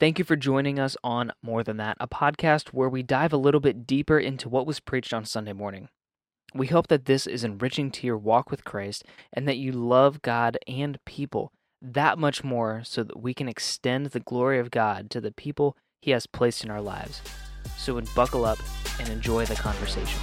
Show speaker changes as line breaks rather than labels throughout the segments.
Thank you for joining us on More Than That, a podcast where we dive a little bit deeper into what was preached on Sunday morning. We hope that this is enriching to your walk with Christ and that you love God and people that much more so that we can extend the glory of God to the people He has placed in our lives. So, buckle up and enjoy the conversation.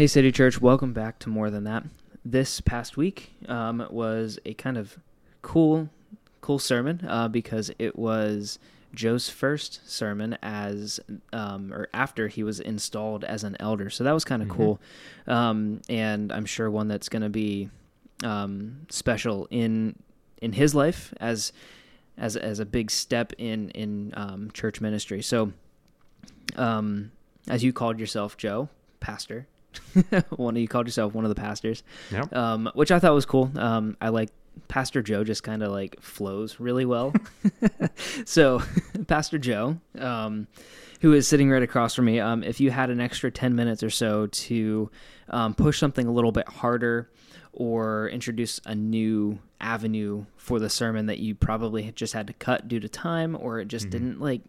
Hey, City Church, welcome back to More Than That. This past week um, was a kind of cool, cool sermon uh, because it was Joe's first sermon as, um, or after he was installed as an elder. So that was kind of mm-hmm. cool. Um, and I'm sure one that's going to be um, special in in his life as as as a big step in in um, church ministry. So, um, as you called yourself, Joe, pastor, one of you called yourself one of the pastors.
Yep.
Um, which I thought was cool. Um, I like Pastor Joe just kind of like flows really well. so, Pastor Joe, um, who is sitting right across from me, um, if you had an extra 10 minutes or so to um, push something a little bit harder or introduce a new avenue for the sermon that you probably just had to cut due to time or it just mm-hmm. didn't like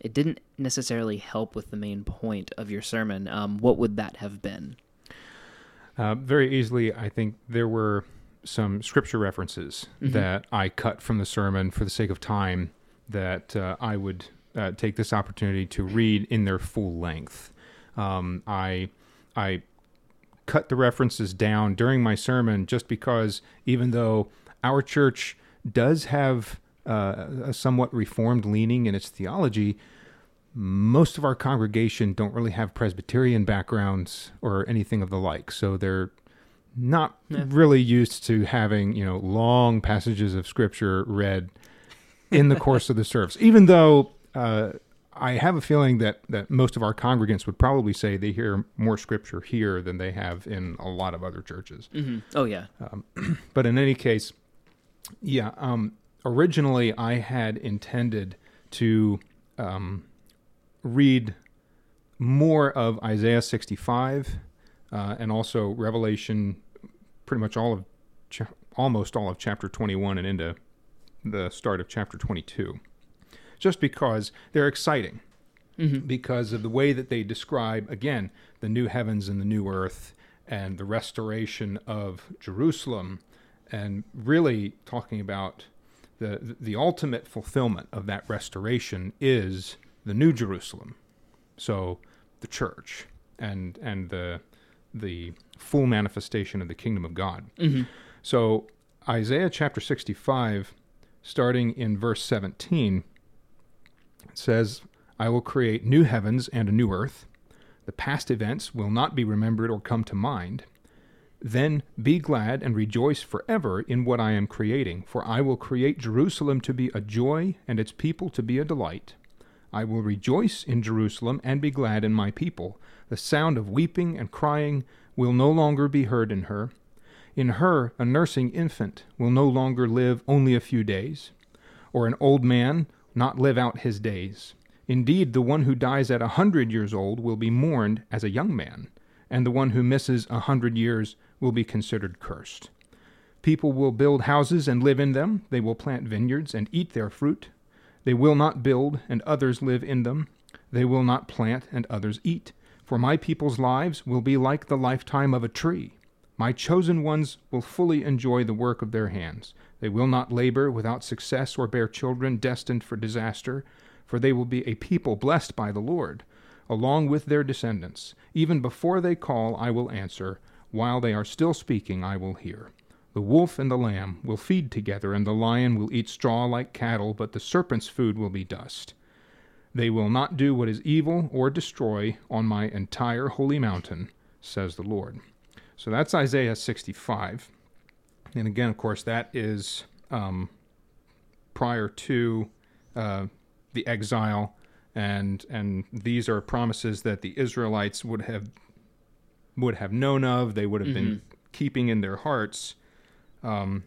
it didn't necessarily help with the main point of your sermon, um, what would that have been?
Uh, very easily, I think there were some scripture references mm-hmm. that I cut from the sermon for the sake of time that uh, I would uh, take this opportunity to read in their full length. Um, I I cut the references down during my sermon just because even though our church does have uh, a somewhat reformed leaning in its theology, most of our congregation don't really have Presbyterian backgrounds or anything of the like. So they're not yeah. really used to having, you know, long passages of scripture read in the course of the service. Even though uh, I have a feeling that, that most of our congregants would probably say they hear more scripture here than they have in a lot of other churches.
Mm-hmm. Oh, yeah. Um,
but in any case, yeah, um, originally I had intended to um, read more of Isaiah 65 uh, and also Revelation, pretty much all of, cha- almost all of chapter 21 and into the start of chapter 22, just because they're exciting. Mm-hmm. Because of the way that they describe, again, the new heavens and the new earth and the restoration of Jerusalem, and really talking about the the ultimate fulfillment of that restoration is the New Jerusalem, so the church and and the the full manifestation of the kingdom of God. Mm-hmm. So Isaiah chapter 65, starting in verse 17, says, I will create new heavens and a new earth. The past events will not be remembered or come to mind. Then be glad and rejoice forever in what I am creating, for I will create Jerusalem to be a joy and its people to be a delight. I will rejoice in Jerusalem and be glad in my people. The sound of weeping and crying will no longer be heard in her. In her, a nursing infant will no longer live only a few days, or an old man not live out his days. Indeed, the one who dies at a hundred years old will be mourned as a young man, and the one who misses a hundred years will be considered cursed. People will build houses and live in them. They will plant vineyards and eat their fruit. They will not build, and others live in them. They will not plant, and others eat. For my people's lives will be like the lifetime of a tree. My chosen ones will fully enjoy the work of their hands. They will not labor without success or bear children destined for disaster, for they will be a people blessed by the Lord, along with their descendants. Even before they call, I will answer. While they are still speaking, I will hear. The wolf and the lamb will feed together, and the lion will eat straw like cattle, but the serpent's food will be dust. They will not do what is evil or destroy on my entire holy mountain, says the Lord. So that's Isaiah 65. And again, of course, that is um, prior to uh, the exile, and and these are promises that the Israelites would have would have known of, they would have mm-hmm. been keeping in their hearts um,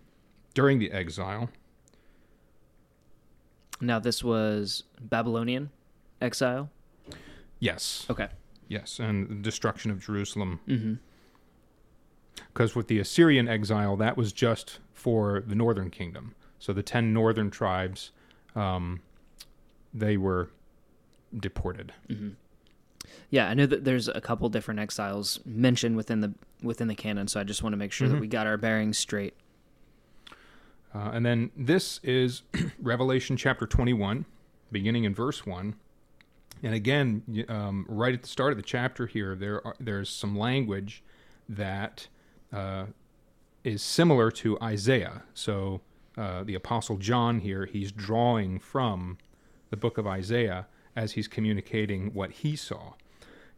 during the exile.
Now, this was Babylonian exile?
Yes.
Okay.
Yes, and the destruction of Jerusalem.
Mm-hmm.
Because with the Assyrian exile, that was just for the northern kingdom. So the ten northern tribes, um, they were deported.
Mm-hmm. Yeah, I know that there's a couple different exiles mentioned within the within the canon, so I just want to make sure
Mhm.
that we got our bearings straight.
Uh, and then this is Revelation chapter 21, beginning in verse 1. And again, um, right at the start of the chapter here, there are, there's some language that uh, is similar to Isaiah. So uh, the Apostle John here, he's drawing from the book of Isaiah as he's communicating what he saw.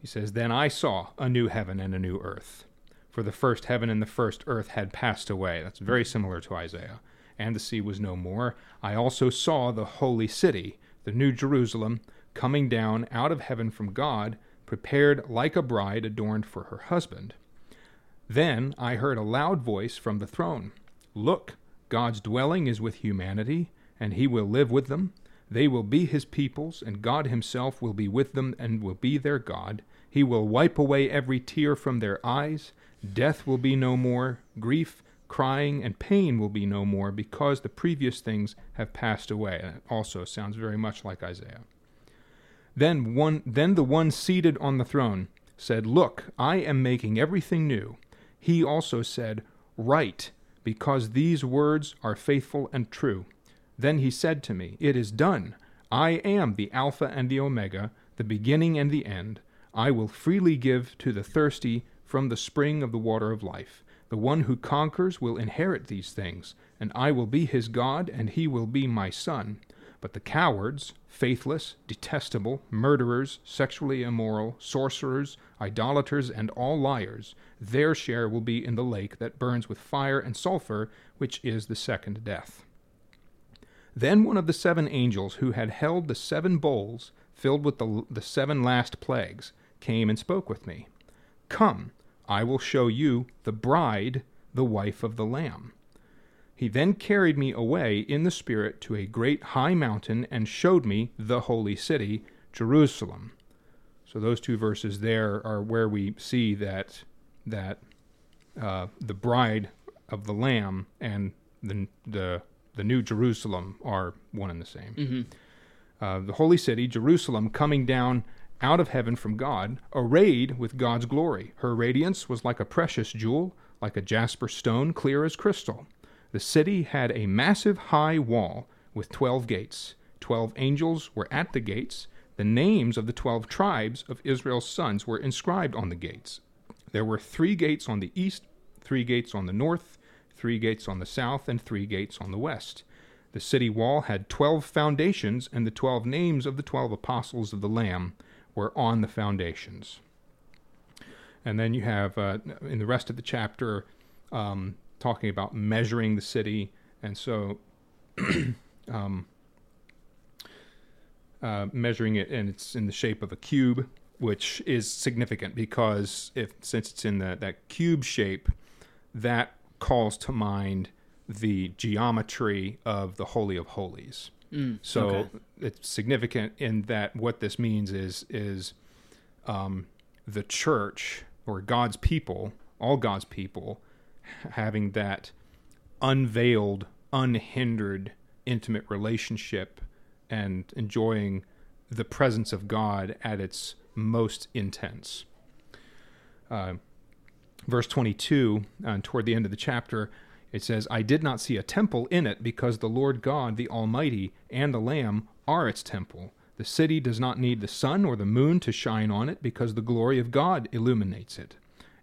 He says, Then I saw a new heaven and a new earth. For the first heaven and the first earth had passed away. That's very similar to Isaiah. And the sea was no more. I also saw the holy city, the new Jerusalem, coming down out of heaven from God, prepared like a bride adorned for her husband. Then I heard a loud voice from the throne Look, God's dwelling is with humanity, and he will live with them. They will be his peoples, and God himself will be with them and will be their God. He will wipe away every tear from their eyes. Death will be no more. Grief, crying, and pain will be no more, because the previous things have passed away. That also sounds very much like Isaiah. Then one then the one seated on the throne said, Look, I am making everything new. He also said, Write, because these words are faithful and true. Then he said to me, It is done. I am the Alpha and the Omega, the beginning and the end. I will freely give to the thirsty from the spring of the water of life. The one who conquers will inherit these things, and I will be his God, and he will be my son. But the cowards, faithless, detestable, murderers, sexually immoral, sorcerers, idolaters, and all liars, their share will be in the lake that burns with fire and sulfur, which is the second death. Then one of the seven angels who had held the seven bowls filled with the, the seven last plagues came and spoke with me. Come, I will show you the bride, the wife of the Lamb. He then carried me away in the Spirit to a great high mountain and showed me the holy city, Jerusalem. So those two verses there are where we see that that uh, the bride of the Lamb and the the the New Jerusalem are one and the same.
Mm-hmm.
Uh, the holy city, Jerusalem, coming down out of heaven from God, arrayed with God's glory. Her radiance was like a precious jewel, like a jasper stone, clear as crystal. The city had a massive high wall with twelve gates. Twelve angels were at the gates. The names of the twelve tribes of Israel's sons were inscribed on the gates. There were three gates on the east, three gates on the north, three gates on the south, and three gates on the west. The city wall had twelve foundations, and the twelve names of the twelve apostles of the Lamb were on the foundations. And then you have, uh, in the rest of the chapter, um, talking about measuring the city. And so, um, uh, measuring it, and it's in the shape of a cube, which is significant because if since it's in the, that cube shape, that calls to mind the geometry of the Holy of Holies.
Mm,
So
okay.
it's significant in that what this means is is um, the church or God's people, all God's people, having that unveiled, unhindered, intimate relationship and enjoying the presence of God at its most intense. Uh, verse 22, uh, toward the end of the chapter, it says, I did not see a temple in it because the Lord God, the Almighty, and the Lamb are its temple. The city does not need the sun or the moon to shine on it because the glory of God illuminates it.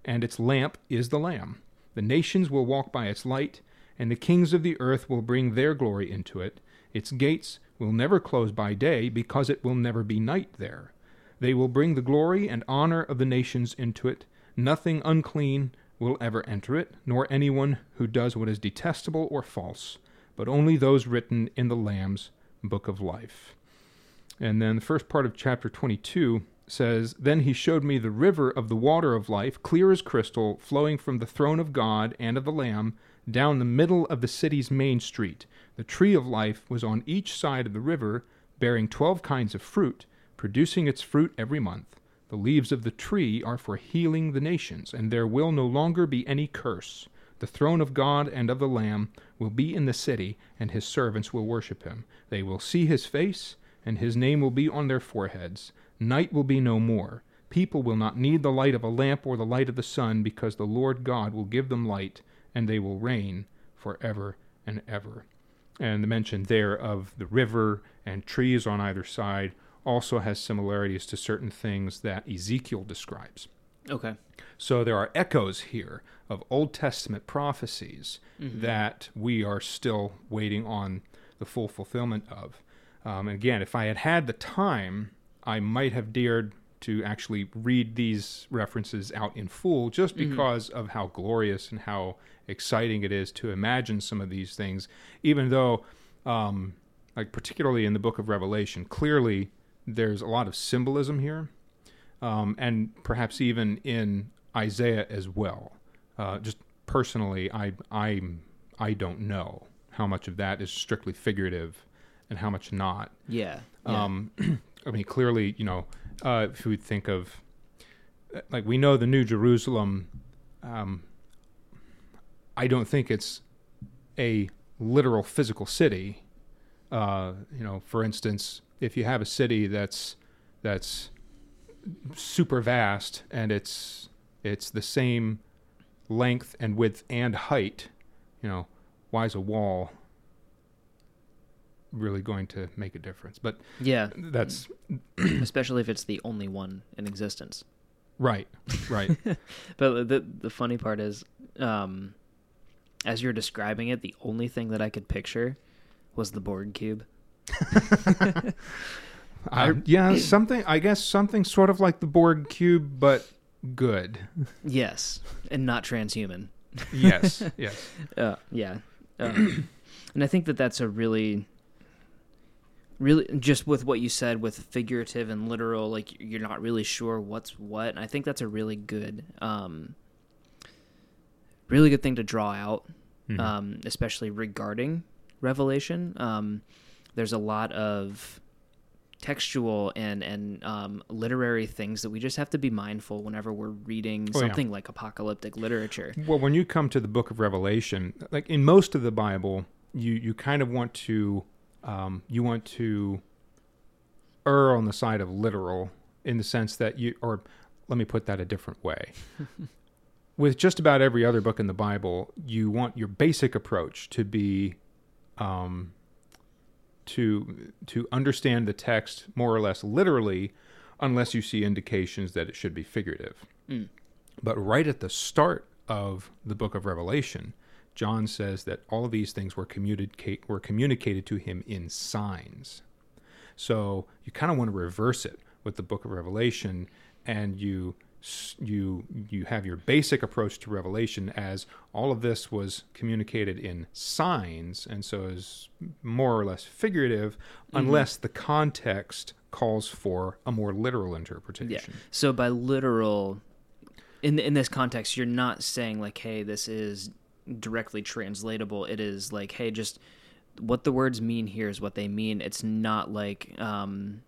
And its lamp is the Lamb. The nations will walk by its light, and the kings of the earth will bring their glory into it. Its gates will never close by day because it will never be night there. They will bring the glory and honor of the nations into it. Nothing unclean will ever enter it, nor anyone who does what is detestable or false, but only those written in the Lamb's book of life. And then the first part of chapter 22 says, Then he showed me the river of the water of life, clear as crystal, flowing from the throne of God and of the Lamb down the middle of the city's main street. The tree of life was on each side of the river, bearing twelve kinds of fruit, producing its fruit every month. The leaves of the tree are for healing the nations, and there will no longer be any curse. The throne of God and of the Lamb will be in the city, and his servants will worship him. They will see his face, and his name will be on their foreheads. Night will be no more. People will not need the light of a lamp or the light of the sun, because the Lord God will give them light, and they will reign forever and ever. And the mention there of the river and trees on either side also has similarities to certain things that Ezekiel describes.
Okay.
So there are echoes here of Old Testament prophecies
Mm-hmm.
that we are still waiting on the full fulfillment of. Um, and again, if I had had the time, I might have dared to actually read these references out in full just because of how glorious and how exciting it is to imagine some of these things, even though, um, like, particularly in the book of Revelation, clearly there's a lot of symbolism here um, and perhaps even in Isaiah as well. Uh, just personally, I I I don't know how much of that is strictly figurative, and how much not.
Yeah. yeah.
Um, I mean, clearly, you know, uh, if we think of like we know the New Jerusalem, um, I don't think it's a literal physical city. Uh, you know, for instance, if you have a city that's that's super vast and it's it's the same length and width and height, you know, why is a wall really going to make a difference? But
yeah.
that's
Especially if it's the only one in existence.
right, right.
But the the funny part is, um, as you're describing it, the only thing that I could picture was the Borg cube.
Uh, yeah, something. I guess something sort of like the Borg cube, but good.
Yes, and not transhuman.
Yes, yes.
Uh, yeah, um, and I think that that's a really, really just with what you said with figurative and literal, like you're not really sure what's what. And I think that's a really good, um, really good thing to draw out,
Mhm.
um, especially regarding Revelation. Um, there's a lot of textual and and um, literary things that we just have to be mindful whenever we're reading
Oh, yeah.
something like apocalyptic literature.
Well, when you come to the book of Revelation, like in most of the Bible, you you kind of want to um, you want to err on the side of literal in the sense that you or let me put that a different way. With just about every other book in the Bible, you want your basic approach to be um, to to understand the text more or less literally, unless you see indications that it should be figurative.
Mm.
But right at the start of the book of Revelation, John says that all of these things were communicate were communicated to him in signs. So you kind of want to reverse it with the book of Revelation, and you you you have your basic approach to Revelation as all of this was communicated in signs, and so is more or less figurative, unless the context calls for a more literal interpretation. yeah.
So by literal, in in this context, you're not saying like, "Hey, this is directly translatable." It is like, "Hey, just what the words mean here is what they mean." It's not like um,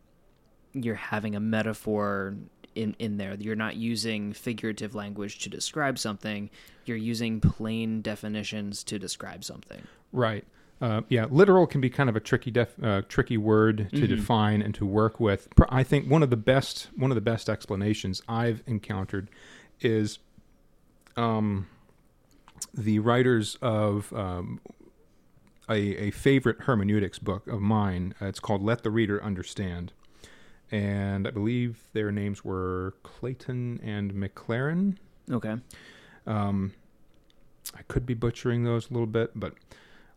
you're having a metaphor in in there. You're not using figurative language to describe something. You're using plain definitions to describe something.
Right. Uh, yeah, literal can be kind of a tricky, def- uh, tricky word to
Mhm.
define and to work with. I think one of the best, one of the best explanations I've encountered is, um, the writers of um, a, a favorite hermeneutics book of mine. Uh, it's called "Let the Reader Understand," and I believe their names were Clayton and McLaren.
Okay.
Um, I could be butchering those a little bit, but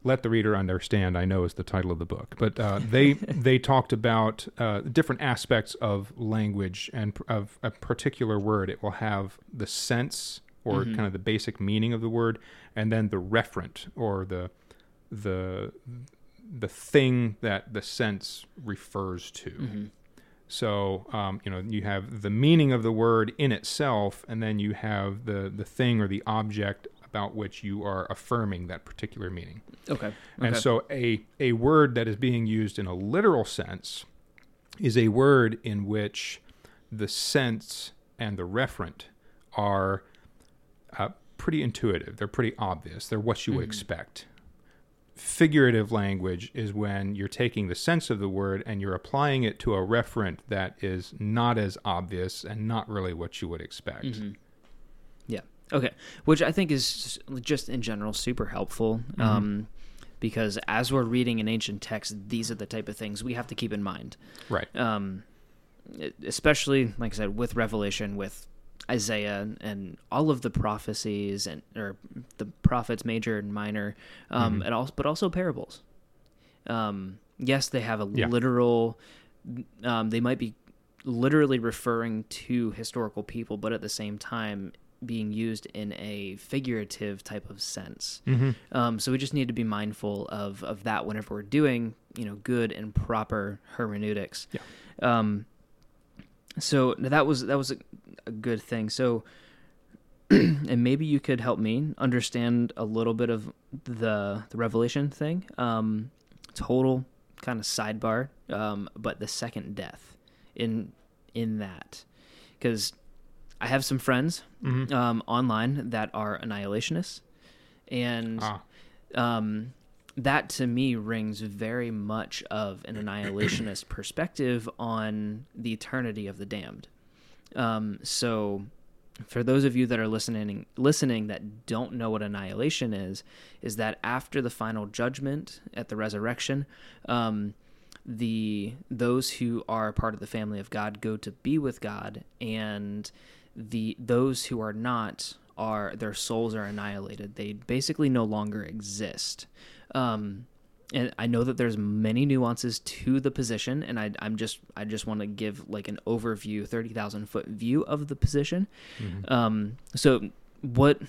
let the reader understand. I know is the title of the book, but uh, they they talked about uh, different aspects of language and pr- of a particular word. It will have the sense or
Mhm.
kind of the basic meaning of the word, and then the referent or the the the thing that the sense refers to.
hmm
So um, you know you have the meaning of the word in itself, and then you have the the thing or the object about which you are affirming that particular meaning.
Okay. okay.
And so a a word that is being used in a literal sense is a word in which the sense and the referent are uh, pretty intuitive. They're pretty obvious. They're what you would
Mhm.
expect. Figurative language is when you're taking the sense of the word and you're applying it to a referent that is not as obvious and not really what you would expect.
Mhm. Yeah. Okay. Which I think is just in general super helpful.
Mhm.
Um, because as we're reading an ancient text, these are the type of things we have to keep in mind.
Right.
Um, especially, like I said, with Revelation, with Isaiah, and all of the prophecies, and or the prophets, major and minor, um,
Mhm.
and also, but also parables. Um, yes, they have a
Yeah.
literal. Um, they might be literally referring to historical people, but at the same time being used in a figurative type of sense.
Mm-hmm.
Um, so we just need to be mindful of of that whenever we're doing you know good and proper hermeneutics.
Yeah.
Um. So that was that was a, good thing. So, and maybe you could help me understand a little bit of the the revelation thing. Um, total kind of sidebar. Um, but the second death in in that because I have some friends
Mm-hmm.
um, online that are annihilationists, and
ah,
um, that to me rings very much of an annihilationist perspective on the eternity of the damned. Um, so, for those of you that are listening, listening that don't know what annihilation is, is that after the final judgment at the resurrection, um, the those who are part of the family of God go to be with God, and the those who are not are their souls are annihilated. They basically no longer exist. Um, and I know that there's many nuances to the position, and I, I'm just I just want to give like an overview, thirty thousand foot view of the position.
mhm.
Um, so what?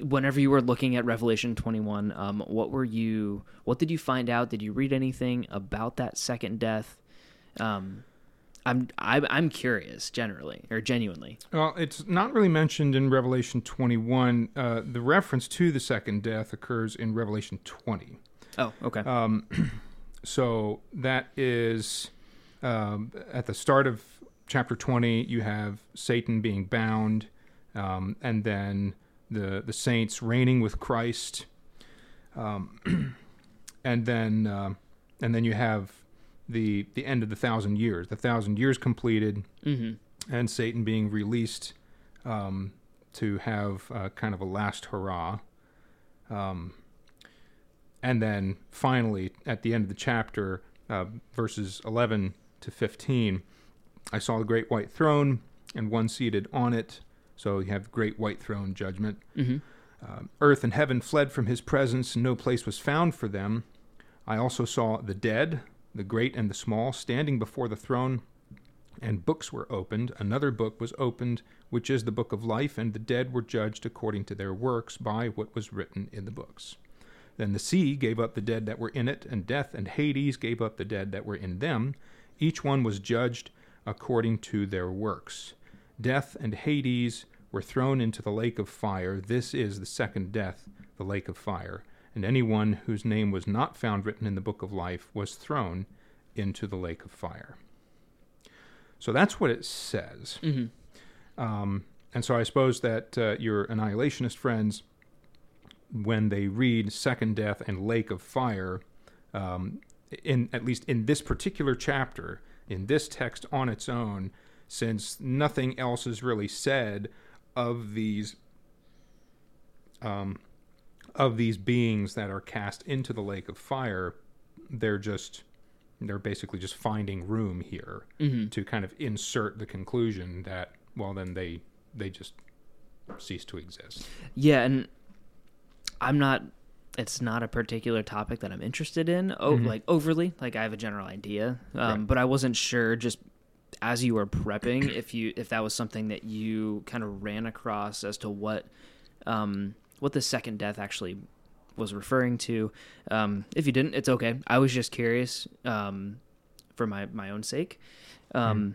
Whenever you were looking at Revelation 21, um, what were you? What did you find out? Did you read anything about that second death? Um, I'm I'm I'm curious, generally or genuinely.
Well, it's not really mentioned in Revelation 21. Uh, the reference to the second death occurs in Revelation 20.
Oh, okay.
Um, so that is um, at the start of chapter 20, you have Satan being bound, um, and then the, the saints reigning with Christ. Um, and then uh, and then you have the the end of the thousand years. The thousand years completed,
mm-hmm.
and Satan being released um, to have uh, kind of a last hurrah. Um, and then finally, at the end of the chapter, uh, verses 11 to 15, I saw the great white throne and one seated on it. So you have great white throne judgment.
Mm-hmm.
Um, earth and heaven fled from his presence, and no place was found for them. I also saw the dead, the great and the small, standing before the throne, and books were opened. Another book was opened, which is the book of life, and the dead were judged according to their works by what was written in the books. Then the sea gave up the dead that were in it, and death and Hades gave up the dead that were in them. Each one was judged according to their works. Death and Hades were thrown into the lake of fire. This is the second death, the lake of fire. And anyone whose name was not found written in the book of life was thrown into the lake of fire. So that's what it says.
Mm-hmm.
Um, and so I suppose that uh, your annihilationist friends, when they read second death and lake of fire, um, in at least in this particular chapter, in this text on its own, since nothing else is really said of these um, of these beings that are cast into the lake of fire, they're just they're basically just finding room here
Mm-hmm.
to kind of insert the conclusion that well then they they just cease to exist.
Yeah, and I'm not. It's not a particular topic that I'm interested in. Oh,
Mhm.
like overly. Like I have a general idea, um,
Right.
but I wasn't sure. Just as you were prepping, if you if that was something that you kind of ran across as to what um, what the second death actually was referring to. Um, if you didn't, it's okay. I was just curious um, for my my own sake. Um,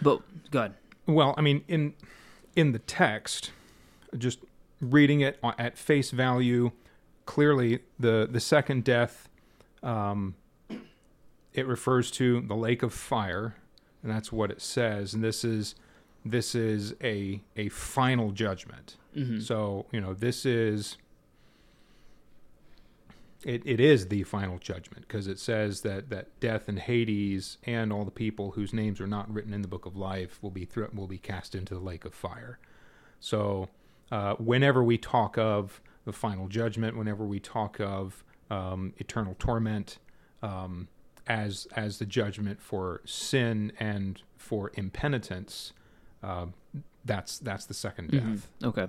But go ahead.
Well, I mean in in the text, just reading it at face value, clearly the the second death um, it refers to the lake of fire and that's what it says. And this is this is a a final judgment.
Mm-hmm.
So you know this is it, it is the final judgment because it says that, that death and Hades and all the people whose names are not written in the book of life will be thr will be cast into the lake of fire. So uh, whenever we talk of the final judgment, whenever we talk of um, eternal torment um, as as the judgment for sin and for impenitence, uh, that's that's the second death.
Mm-hmm. Okay.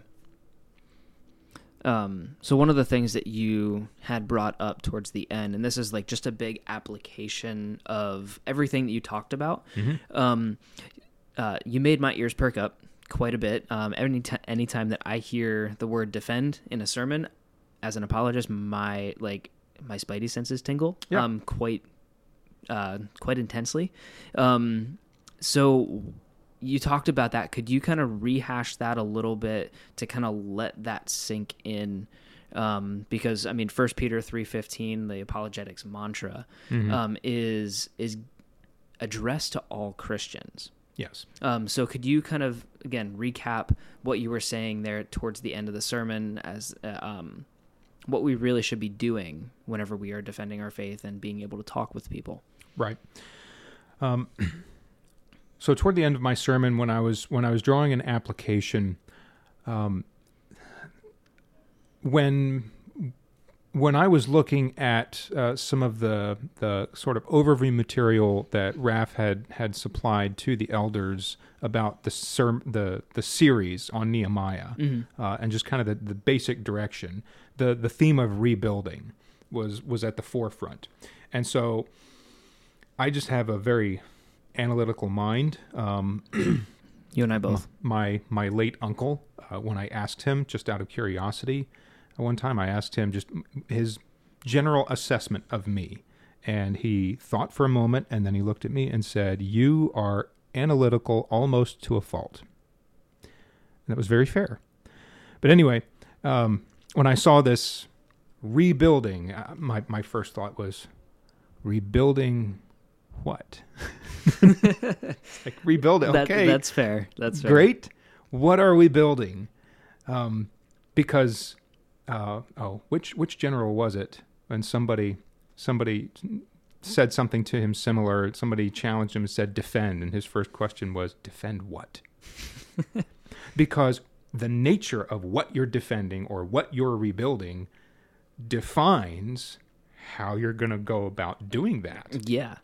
Um, so one of the things that you had brought up towards the end, and this is like just a big application of everything that you talked about.
Mm-hmm.
Um, uh, you made my ears perk up quite a bit. Um, any t- anytime that I hear the word defend in a sermon, as an apologist, my like my spidey senses tingle.
Yeah.
Um, quite, uh, quite intensely. Um, so you talked about that. Could you kind of rehash that a little bit to kind of let that sink in? Um, because I mean, First Peter three fifteen, the apologetics mantra,
Mhm.
um, is is addressed to all Christians.
Yes.
Um, so could you kind of again recap what you were saying there towards the end of the sermon as uh, um, what we really should be doing whenever we are defending our faith and being able to talk with people?
Right. Um, so toward the end of my sermon, when I was when I was drawing an application, um, when when I was looking at uh, some of the the sort of overview material that Raf had had supplied to the elders about the ser- the the series on Nehemiah, uh, and just kind of the, the basic direction, the the theme of rebuilding was was at the forefront, and so I just have a very analytical mind. Um,
You and I both.
my my late uncle, uh, when I asked him just out of curiosity, one time I asked him just his general assessment of me, and he thought for a moment, and then he looked at me and said, "You are analytical almost to a fault." And that was very fair. But anyway, um, when I saw this rebuilding, uh, my my first thought was, rebuilding what? like rebuild it.
That-
Okay,
that's fair. That's fair.
great. What are we building? Um, because uh, oh, which which general was it? And somebody somebody said something to him similar, somebody challenged him and said defend, and his first question was defend what? because the nature of what you're defending or what you're rebuilding defines how you're going to go about doing that.
Yeah.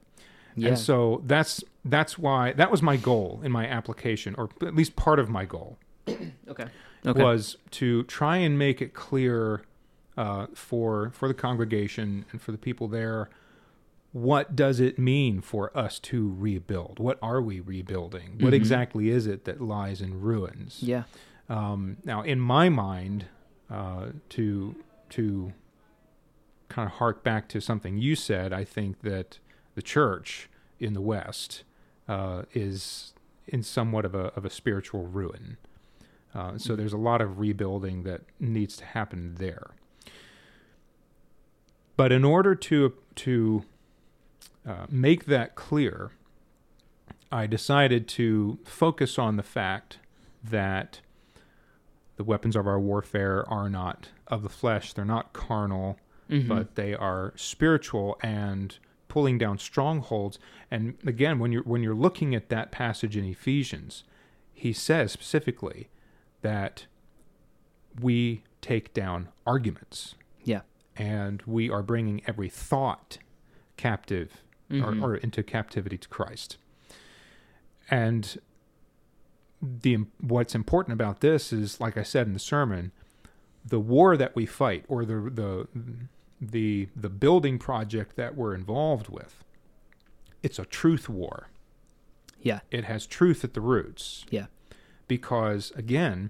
Yeah.
And so that's that's why that was my goal in my application, or at least part of my goal,
okay. Okay.
was to try and make it clear uh, for for the congregation and for the people there what does it mean for us to rebuild? What are we rebuilding? What
Mhm.
exactly is it that lies in ruins?
yeah.
Um, now, in my mind, uh, to to kind of hark back to something you said, I think that the church in the West uh, is in somewhat of a of a spiritual ruin. Uh, so there's a lot of rebuilding that needs to happen there. But in order to to uh, make that clear, I decided to focus on the fact that the weapons of our warfare are not of the flesh, they're not carnal,
Mhm.
but they are spiritual and pulling down strongholds. And again, when you're when you're looking at that passage in Ephesians, he says specifically that we take down arguments
yeah.
and we are bringing every thought captive
Mhm.
or, or into captivity to Christ. And the what's important about this is, like I said in the sermon, the war that we fight, or the the the the building project that we're involved with. It's a truth war.
Yeah.
It has truth at the roots.
Yeah.
Because again,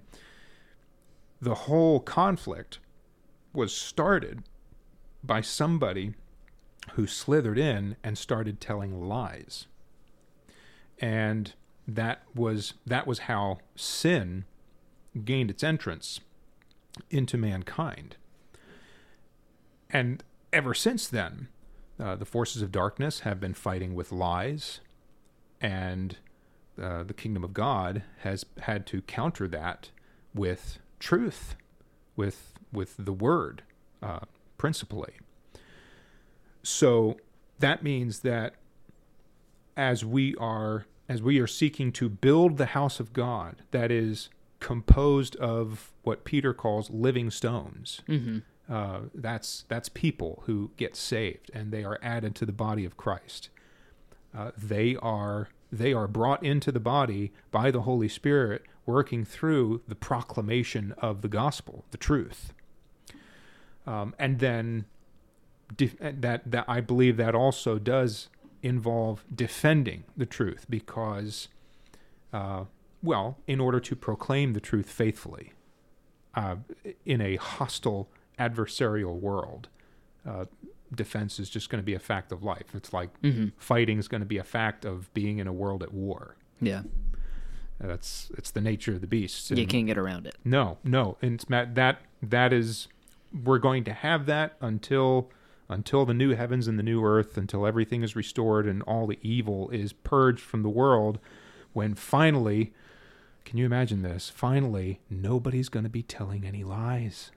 the whole conflict was started by somebody who slithered in and started telling lies. And that was that was how sin gained its entrance into mankind. And ever since then, uh, the forces of darkness have been fighting with lies and uh, the kingdom of God has had to counter that with truth, with with the word, uh, principally. So that means that as we are as we are seeking to build the house of God, that is composed of what Peter calls living stones.
Mm-hmm.
Uh, that's that's people who get saved and they are added to the body of Christ. Uh, they are they are brought into the body by the Holy Spirit, working through the proclamation of the gospel, the truth. Um, and then that that I believe that also does involve defending the truth because, uh, well, in order to proclaim the truth faithfully uh, in a hostile adversarial world, uh, defense is just going to be a fact of life. It's like
Mm-hmm.
fighting is going to be a fact of being in a world at war.
Yeah.
That's it's the nature of the beast.
You can't get around it.
no, no, and it's, Matt, that that is we're going to have that until until the new heavens and the new earth, until everything is restored and all the evil is purged from the world. When finally, can you imagine this? Finally, nobody's going to be telling any lies,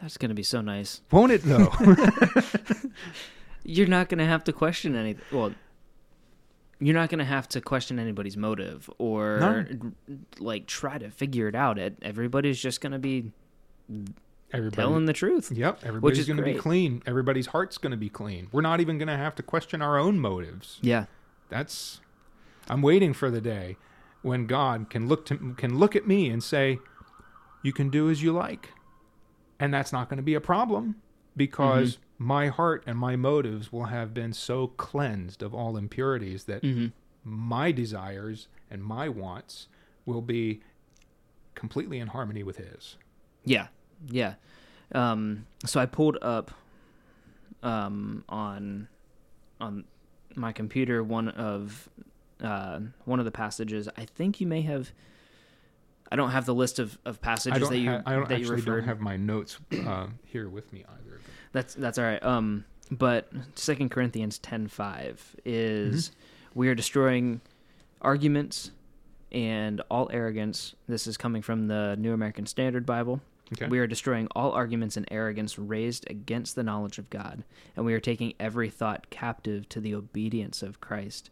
That's going to be so nice.
won't it? Though.
You're not going to have to question anything. Well, you're not going to have to question anybody's motive or like try to figure it out. It everybody's just going to be
Everybody,
telling the truth.
Yep, everybody's going to be clean. Everybody's heart's going to be clean. We're not even going to have to question our own motives.
Yeah.
That's I'm waiting for the day when God can look to can look at me and say, "You can do as you like," and that's not going to be a problem because my heart and my motives will have been so cleansed of all impurities that
Mm-hmm.
my desires and my wants will be completely in harmony with His.
Yeah, yeah. Um, so I pulled up um, on on my computer one of uh, one of the passages. I think you may have. I don't have the list of, of passages that you
ha- I don't
that you referred.
don't have my notes uh, here with me either.
That's that's all right. Um, but Second Corinthians ten five is we are destroying arguments and all arrogance. This is coming from the New American Standard Bible.
Okay.
We are destroying all arguments and arrogance raised against the knowledge of God, and we are taking every thought captive to the obedience of Christ.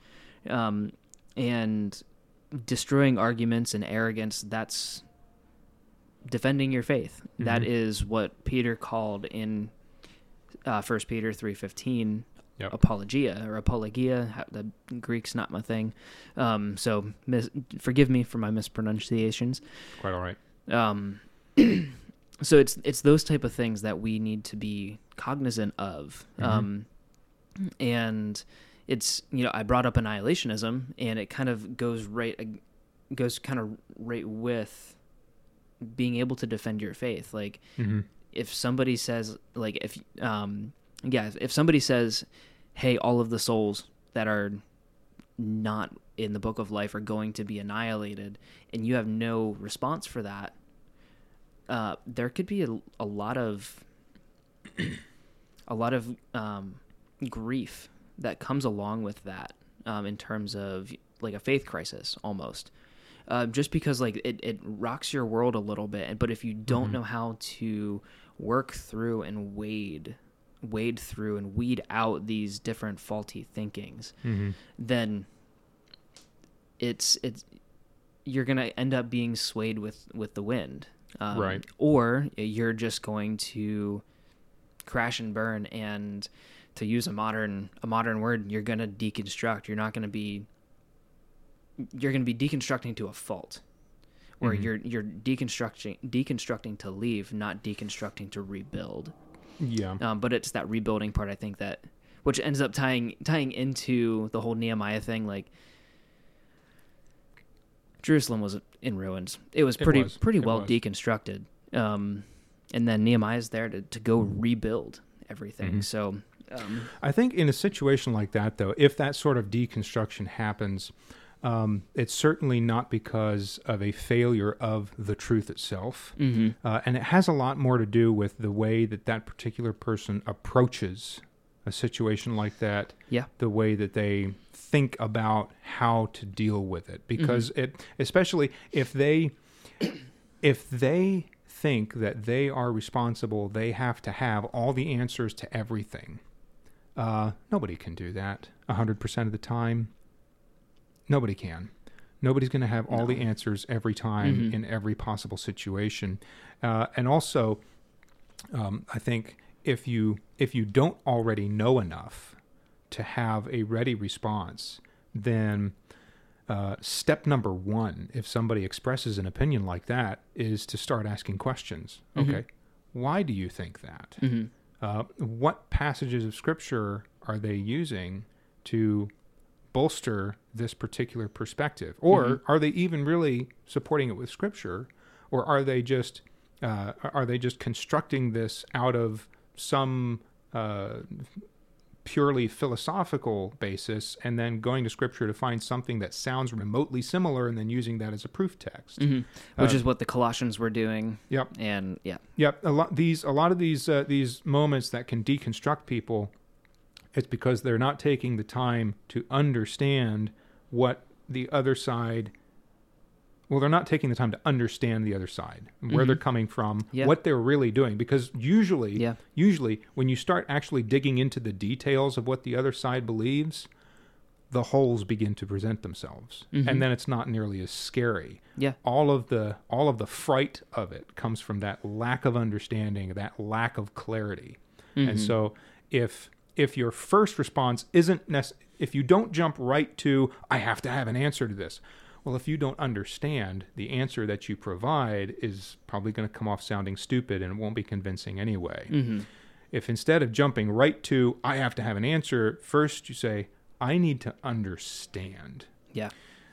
Um, and destroying arguments and arrogance, that's defending your faith. That
Mhm.
is what Peter called in uh, 1 Peter 3.15
Yep.
apologia or apologia. The Greek's not my thing. Um, so mis- forgive me for my mispronunciations.
Quite all right.
Um, so it's it's those type of things that we need to be cognizant of.
Mhm.
Um, and it's you know I brought up annihilationism, and it kind of goes right goes kind of right with being able to defend your faith. Like
hmm
if somebody says like if um yeah if somebody says hey all of the souls that are not in the book of life are going to be annihilated and you have no response for that uh there could be a, a lot of a lot of um grief that comes along with that um in terms of like a faith crisis almost uh, just because like it, it rocks your world a little bit but if you don't
Mhm.
know how to work through and wade wade through and weed out these different faulty thinkings
hmm
then it's it's you're gonna end up being swayed with with the wind um,
Right.
or you're just going to crash and burn and to use a modern a modern word you're gonna deconstruct you're not gonna be you're gonna be deconstructing to a fault where
Mhm.
you're you're deconstructing deconstructing to leave not deconstructing to rebuild
Yeah.
um, but it's that rebuilding part I think that which ends up tying tying into the whole Nehemiah thing like Jerusalem was in ruins. It was
It
pretty
was.
pretty
It
well
was.
deconstructed. Um, and then Nehemiah's there to, to go rebuild everything.
Mhm.
So um,
I think in a situation like that, though, if that sort of deconstruction happens, um, it's certainly not because of a failure of the truth itself.
mhm.
Uh, and it has a lot more to do with the way that that particular person approaches a situation like that
Yeah.
the way that they think about how to deal with it because
Mm-hmm.
it especially if they if they think that they are responsible they have to have all the answers to everything uh, nobody can do that 100% of the time nobody can nobody's going to have all the answers every time
Mhm.
in every possible situation uh, and also um, i think if you if you don't already know enough to have a ready response, then uh, step number one, if somebody expresses an opinion like that, is to start asking questions.
Mhm.
Okay, why do you think that?
hmm
Uh, what passages of scripture are they using to bolster this particular perspective? Or
Mhm.
are they even really supporting it with scripture? Or are they just uh, are they just constructing this out of some uh, purely philosophical basis and then going to scripture to find something that sounds remotely similar and then using that as a proof text?
hmm Which
Uh,
is what the Colossians were doing.
Yep.
And yeah.
Yep, a lot these a lot of these uh, these moments that can deconstruct people, it's because they're not taking the time to understand what the other side. Well, they're not taking the time to understand the other side, where
Mhm.
they're coming from,
Yeah.
what they're really doing. Because usually,
Yeah.
usually when you start actually digging into the details of what the other side believes, the holes begin to present themselves,
Mhm.
and then it's not nearly as scary
Yeah.
all of the all of the fright of it comes from that lack of understanding that lack of clarity and
Mhm.
so if if your first response isn't nec- if you don't jump right to i have to have an answer to this well if you don't understand the answer that you provide is probably going to come off sounding stupid and it won't be convincing anyway
Mhm.
if instead of jumping right to i have to have an answer first you say i need to understand
Yeah.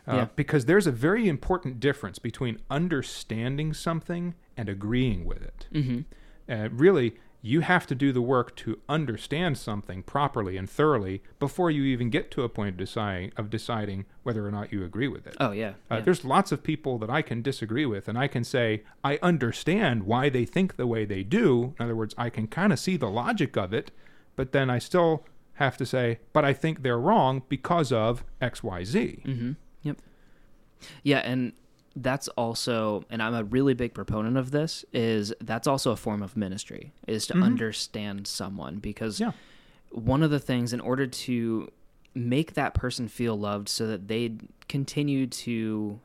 uh,
Yeah.
because there's a very important difference between understanding something and agreeing with it.
hmm
Uh, really, you have to do the work to understand something properly and thoroughly before you even get to a point of deciding, of deciding whether or not you agree with it.
Oh yeah.
Uh,
yeah.
There's lots of people that I can disagree with, and I can say, I understand why they think the way they do. In other words, I can kind of see the logic of it, but then I still have to say, but I think they're wrong because of XYZ.
Mm-hmm. Yep. Yeah, and that's also, and I'm a really big proponent of this. Is that's also a form of ministry is to
Mhm.
understand someone because
Yeah.
one of the things in order to make that person feel loved so that they continue to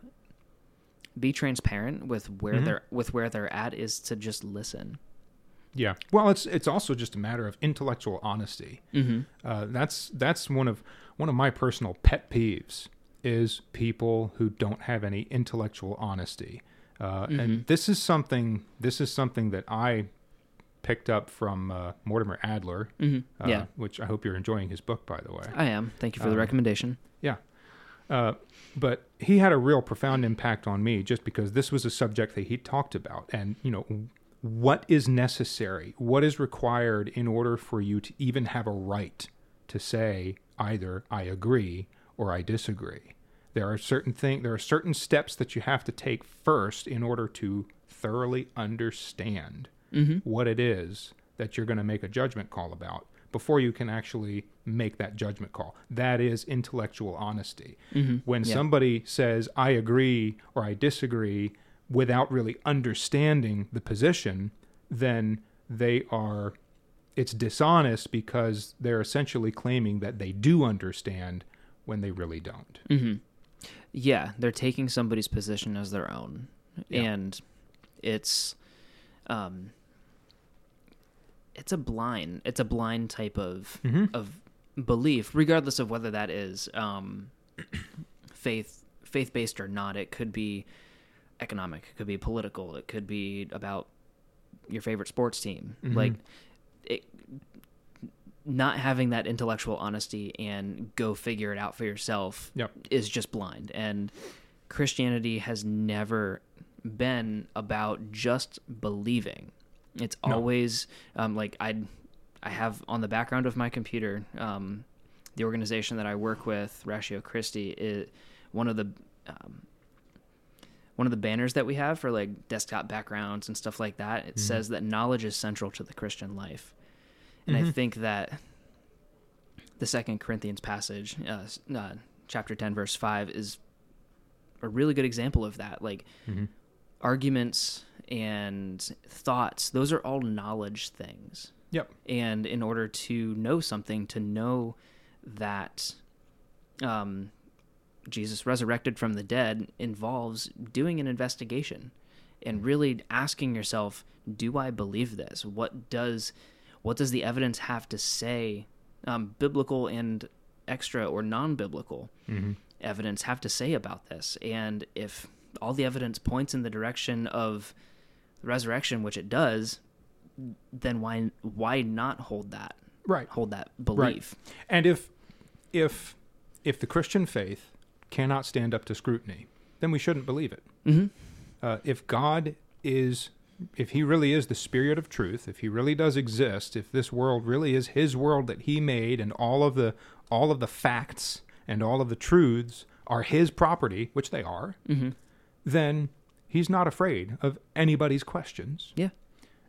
be transparent with where
Mhm.
they're with where they're at is to just listen.
Yeah. Well, it's it's also just a matter of intellectual honesty.
Mm-hmm.
Uh, that's that's one of one of my personal pet peeves is people who don't have any intellectual honesty. Uh,
Mhm.
And this is something this is something that I picked up from uh, Mortimer Adler,
Mm-hmm.
uh,
yeah,
which I hope you're enjoying his book, by the way.
I am. Thank you for the
um,
recommendation.
Uh, but he had a real profound impact on me just because this was a subject that he talked about. And, you know, what is necessary? What is required in order for you to even have a right to say either I agree or I disagree? There are certain thing, there are certain steps that you have to take first in order to thoroughly understand
Mm-hmm.
what it is that you're going to make a judgment call about before you can actually make that judgment call. That is intellectual honesty.
Mm-hmm.
When
Yeah.
somebody says, I agree or I disagree without really understanding the position, then they are, it's dishonest because they're essentially claiming that they do understand when they really don't.
Mm-hmm. Yeah, they're taking somebody's position as their own,
Yeah.
and it's, um, it's a blind, it's a blind type of
Mm-hmm.
of belief, regardless of whether that is um, faith faith based or not. It could be economic, it could be political, it could be about your favorite sports team.
Mhm.
Like it, not having that intellectual honesty and go figure it out for yourself
Yep.
is just blind. And Christianity has never been about just believing. It's
No.
always um, like I I have on the background of my computer um, the organization that I work with, Ratio Christi, is one of the um, one of the banners that we have for like desktop backgrounds and stuff like that. It
Mhm.
says that knowledge is central to the Christian life, and I
Mhm.
think that the Second Corinthians passage, uh, uh, chapter ten, verse five, is a really good example of that. Like
hmm
arguments and thoughts; those are all knowledge things.
Yep.
And in order to know something, to know that um, Jesus resurrected from the dead involves doing an investigation and really asking yourself, do I believe this? What does what does the evidence have to say, um, biblical and extra or non-biblical
hmm
evidence have to say about this? And if all the evidence points in the direction of resurrection, which it does, then why why not hold that
Right.
hold that belief?
And if if if the Christian faith cannot stand up to scrutiny, then we shouldn't believe it.
Mm-hmm.
Uh, if God is, if He really is the Spirit of truth, if He really does exist, if this world really is His world that He made, and all of the all of the facts and all of the truths are His property, which they are,
Mm-hmm.
then He's not afraid of anybody's questions.
Yeah.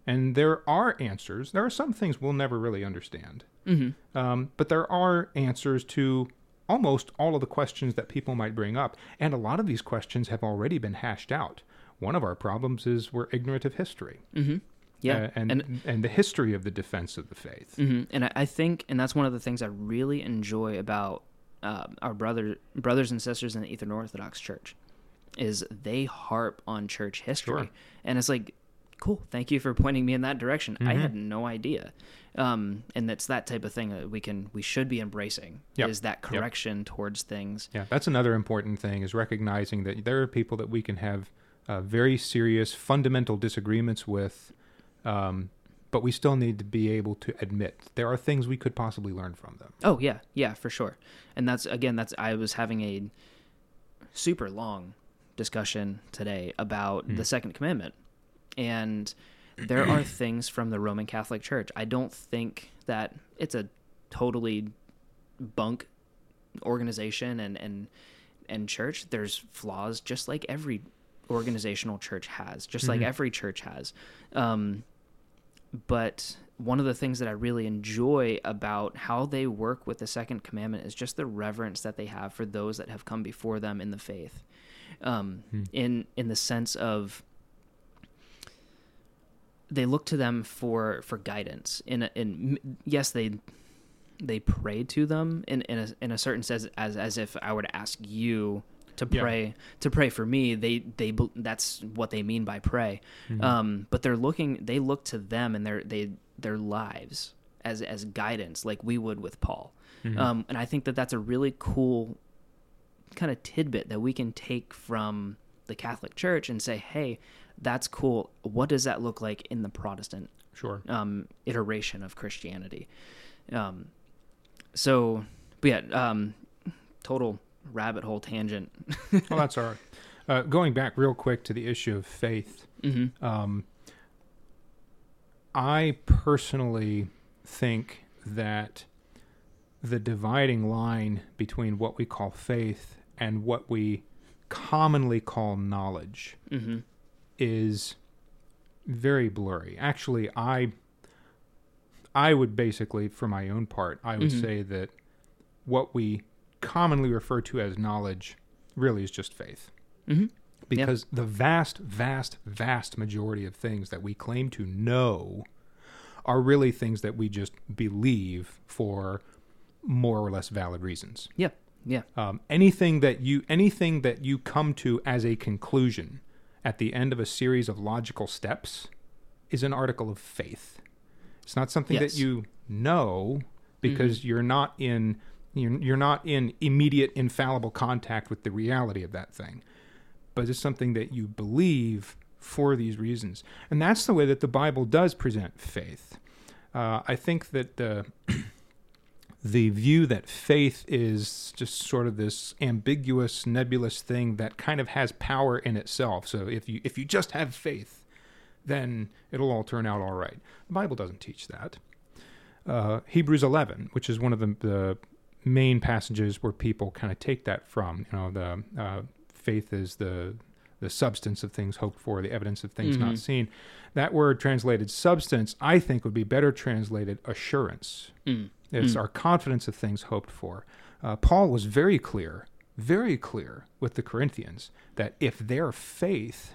And there are answers. There are some things we'll never really understand.
Mm-hmm.
Um, but there are answers to almost all of the questions that people might bring up. And a lot of these questions have already been hashed out. One of our problems is we're ignorant of history.
Mm-hmm. Yeah.
uh, and,
and
and the history of the defense of the faith.
hmm And I, I think, and that's one of the things I really enjoy about uh, our brother, brothers and sisters in the Eastern Orthodox Church, is they harp on church history,
Sure.
and it's like, cool, thank you for pointing me in that direction. I
Mhm.
had no idea, um, and that's that type of thing that we can, we should be embracing
Yep.
is that
Yep.
correction towards things.
Yeah, that's another important thing is recognizing that there are people that we can have uh, very serious fundamental disagreements with, um, but we still need to be able to admit there are things we could possibly learn from them.
Oh yeah, yeah, for sure. And that's again, that's I was having a super long discussion today about
Hmm.
the second commandment. And there are things from the Roman Catholic Church. I don't think that it's a totally bunk organization and and and church. There's flaws just like every organizational church has, just like
Mhm.
every church has. Um, but one of the things that I really enjoy about how they work with the second commandment is just the reverence that they have for those that have come before them in the faith. Um,
Hmm.
in in the sense of they look to them for for guidance. In in yes, they they pray to them in in a, in a certain sense as as if I were to ask you to
Yeah.
pray to pray for me. They they that's what they mean by pray.
Mhm.
Um, but they're looking. They look to them and their they their lives as as guidance, like we would with Paul.
Mhm.
Um, and I think that that's a really cool kind of tidbit that we can take from the Catholic Church and say, hey, that's cool. What does that look like in the Protestant
sure.
um, iteration of Christianity? Um, so, but yeah, um, total rabbit hole tangent.
well, that's all right. Uh, going back real quick to the issue of faith,
hmm
um, I personally think that the dividing line between what we call faith and what we commonly call knowledge
hmm
is very blurry. Actually, I I would basically, for my own part, I would
Mhm.
say that what we commonly refer to as knowledge really is just faith.
hmm
Because the vast, vast, vast majority of things that we claim to know are really things that we just believe for more or less valid reasons.
Yeah. Yeah.
Um, anything that you anything that you come to as a conclusion at the end of a series of logical steps is an article of faith. It's not something
Yes.
that you know because you're not in you're, you're not in immediate infallible contact with the reality of that thing but it's something that you believe for these reasons. And that's the way that the bible does present faith. Uh, i think that the the view that faith is just sort of this ambiguous nebulous thing that kind of has power in itself. So if you if you just have faith then it'll all turn out all right. The bible doesn't teach that. Uh, hebrews 11 which is one of the, the main passages where people kind of take that from you know the uh, faith is the the substance of things hoped for the evidence of things
Mhm.
not seen that word translated substance i think would be better translated assurance
Mm.
It's
Mm.
our confidence of things hoped for. Uh, Paul was very clear, very clear with the Corinthians that if their faith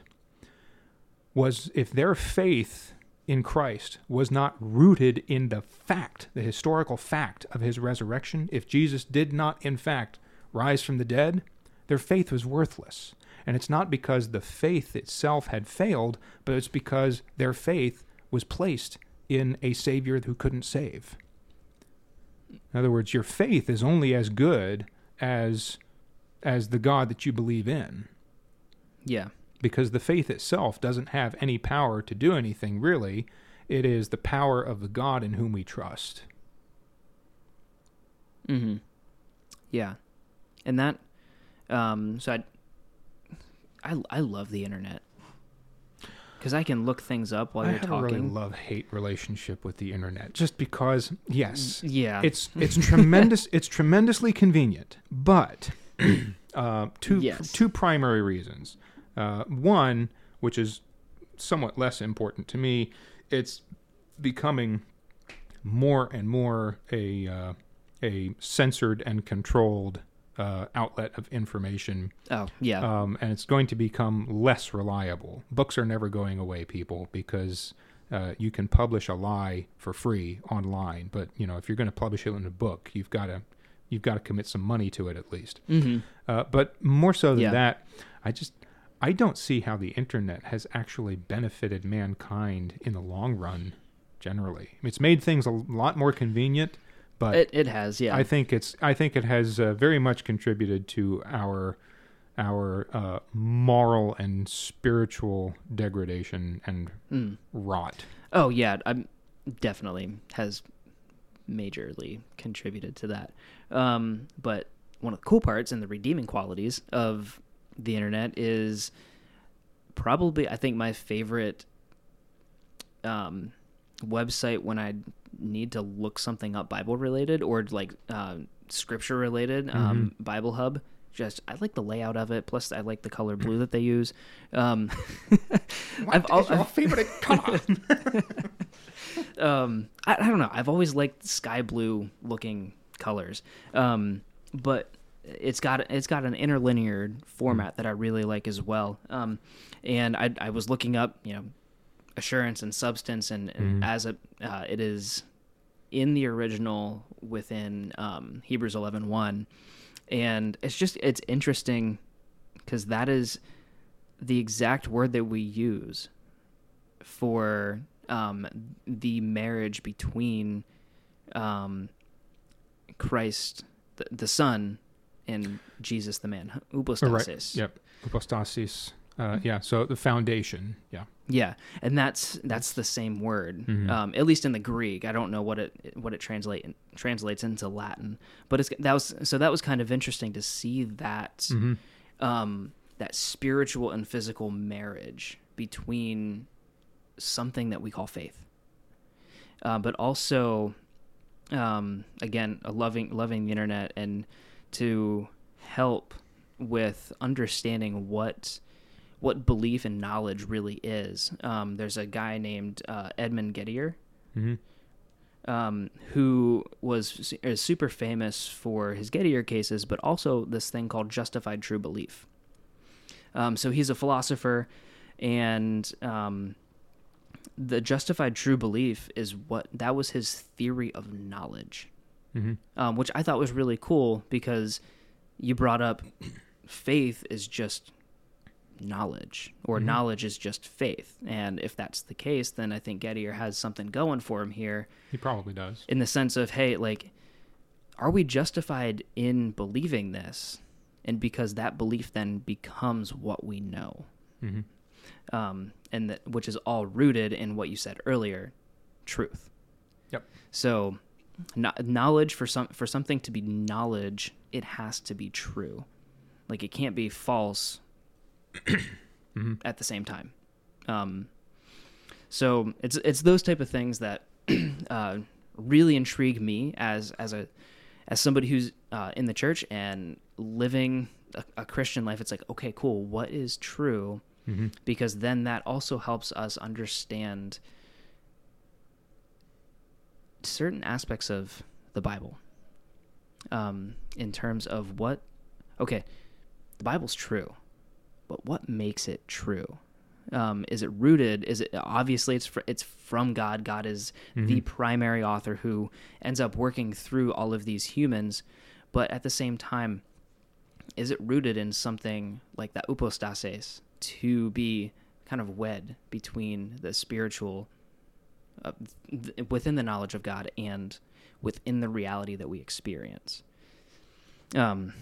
was, if their faith in Christ was not rooted in the fact, the historical fact of his resurrection, if Jesus did not, in fact, rise from the dead, their faith was worthless. And it's not because the faith itself had failed, but it's because their faith was placed in a Savior who couldn't save. In other words, your faith is only as good as as the God that you believe in
Yeah.
Because the faith itself doesn't have any power to do anything really. It is the power of the God in whom we trust.
Mm-hmm. Yeah, and that. Um, so I, I, I love the internet because I can look things up while
I
you're
have a really
talking.
love hate relationship with the internet just because yes,
yeah,
it's it's tremendous it's tremendously convenient but uh, two
Yes.
two primary reasons uh, one which is somewhat less important to me it's becoming more and more a uh, a censored and controlled uh, outlet of information
oh yeah,
um, and it's going to become less reliable. Books are never going away, people, because uh, you can publish a lie for free online. But you know, if you're going to publish it in a book, you've got to you've got to commit some money to it at least.
mm-hmm.
Uh, but more so than
Yeah.
that, I just I don't see how the internet has actually benefited mankind in the long run. Generally, it's made things a lot more convenient, but
it it has yeah.
I think it's I think it has uh, very much contributed to our our uh, moral and spiritual degradation and
Mm.
rot.
Oh yeah, I'm definitely has majorly contributed to that. Um, but one of the cool parts and the redeeming qualities of the internet is probably I think my favorite um, website when I need to look something up Bible related or like uh, scripture related. Um, Bible Hub. Just I like the layout of it. Plus I like the color blue that they use. Um, I've, al- I've-
favorite color?
um I, I don't know i've always liked sky blue looking colors um but it's got it's got an interlinear format that i really like as well um and i i was looking up you know assurance and substance and, and
Mhm.
as a uh, it is in the original within um hebrews 11 1 and it's just it's interesting because that is the exact word that we use for um, the marriage between um, Christ, the, the Son, and Jesus, the man,
Oh, right. Yep. Hypostasis. Uh, yeah. So the foundation. Yeah.
Yeah, and that's that's the same word,
Mhm.
um, at least in the Greek. I don't know what it what it translate translates into Latin, but it's that was so that was kind of interesting to see that
hmm
um, that spiritual and physical marriage between something that we call faith, uh, but also, um, again, a loving loving the internet and to help with understanding what what belief and knowledge really is. Um, there's a guy named uh, Edmund Gettier
hmm
um, who was is super famous for his Gettier cases, but also this thing called justified true belief. Um, so he's a philosopher, and um, the justified true belief is what that was his theory of knowledge,
hmm
um, which I thought was really cool because you brought up faith is just knowledge or
Mhm.
knowledge is just faith and if that's the case then i think gettier has something going for him here
He probably does.
in the sense of hey like are we justified in believing this and because that belief then becomes what we know
hmm
um, and that which is all rooted in what you said earlier truth
Yep.
so knowledge for some for something to be knowledge it has to be true like it can't be false
hmm
at the same time. Um, so it's it's those type of things that uh, really intrigue me as as a as somebody who's uh, in the church and living a, a Christian life. It's like okay, cool. What is true?
hmm
Because then that also helps us understand certain aspects of the Bible. Um, in terms of what, okay, the Bible's true, but what makes it true? Um, is it rooted? Is it obviously it's fr- it's from God? God is the primary author who ends up working through all of these humans, but at the same time, is it rooted in something like that hypostasis to be kind of wed between the spiritual uh, th- within the knowledge of God and within the reality that we experience. Um,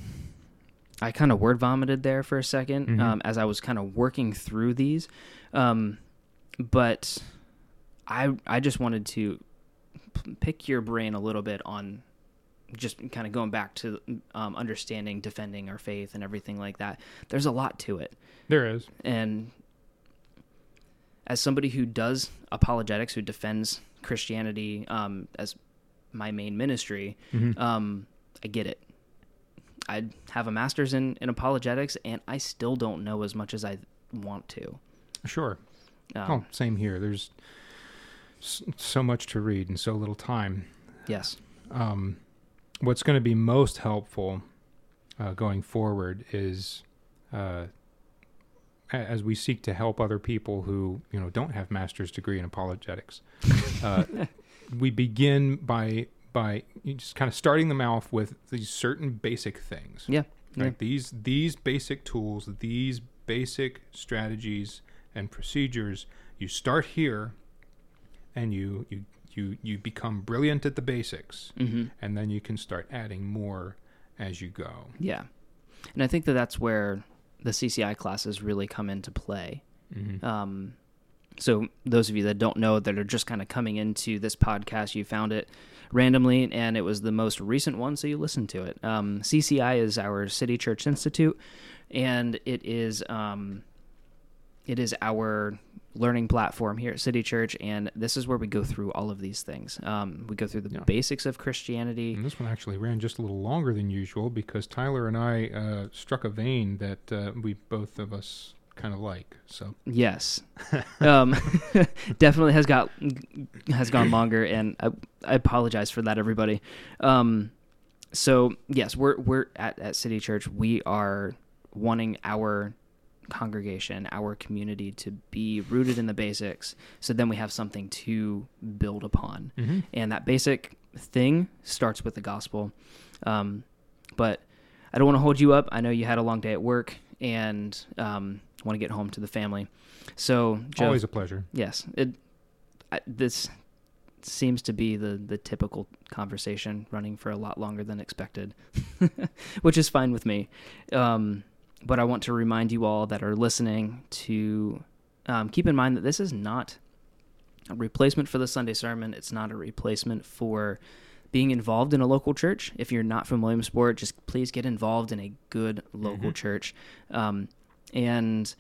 I kind of word vomited there for a 2nd
Mhm.
um, as I was kind of working through these, um, but I I just wanted to p- pick your brain a little bit on just kind of going back to um, understanding, defending our faith, and everything like that. There's a lot to it,
There is.
and as somebody who does apologetics, who defends Christianity um, as my main ministry,
Mhm.
um, I get it. I have a master's in, in apologetics, and I still don't know as much as I want to.
Sure.
Um,
oh, same here. There's so much to read and so little time.
Yes.
Um, what's going to be most helpful uh, going forward is uh, as we seek to help other people who you know don't have master's degree in apologetics. Uh, we begin by by just kind of starting them off with these certain basic things.
Yeah.
Right. These these basic tools, these basic strategies and procedures. You start here, and you you you you become brilliant at the basics,
hmm
and then you can start adding more as you go.
Yeah. And I think that that's where the CCI classes really come into play.
Mm-hmm.
Um, so those of you that don't know that are just kind of coming into this podcast, you found it randomly, and it was the most recent one, so you listened to it. Um, CCI is our City Church Institute, and it is um, it is our learning platform here at City Church, and this is where we go through all of these things. Um, we go through the
Yeah.
basics of Christianity.
And this one actually ran just a little longer than usual because Tyler and I uh, struck a vein that uh, we both of us kind of like. So
Yes, um, definitely has got has gone longer, and I, I apologize for that, everybody. Um, so yes, we're we're at at City Church. We are wanting our congregation, our community, to be rooted in the basics. So then we have something to build upon, and that basic thing starts with the gospel. Um, but I don't want to hold you up. I know you had a long day at work and um, want to get home to the family. So, Joe,
always a pleasure.
yes, it I, this seems to be the the typical conversation running for a lot longer than expected, which is fine with me. Um, but I want to remind you all that are listening to um, keep in mind that this is not a replacement for the Sunday sermon. It's not a replacement for being involved in a local church. If you're not from Williamsport, just please get involved in a good local
Mhm.
church. Um, and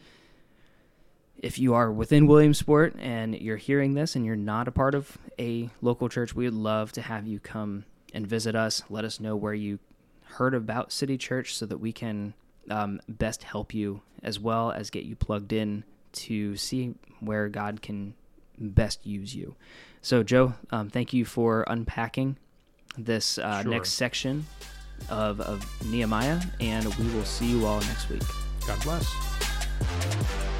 if you are within Williamsport and you're hearing this and you're not a part of a local church, we would love to have you come and visit us. Let us know where you heard about City Church so that we can um, best help you as well as get you plugged in to see where God can best use you. So, Joe, um, thank you for unpacking this uh,
Sure.
next section of, of Nehemiah, and we will see you all next week.
God bless.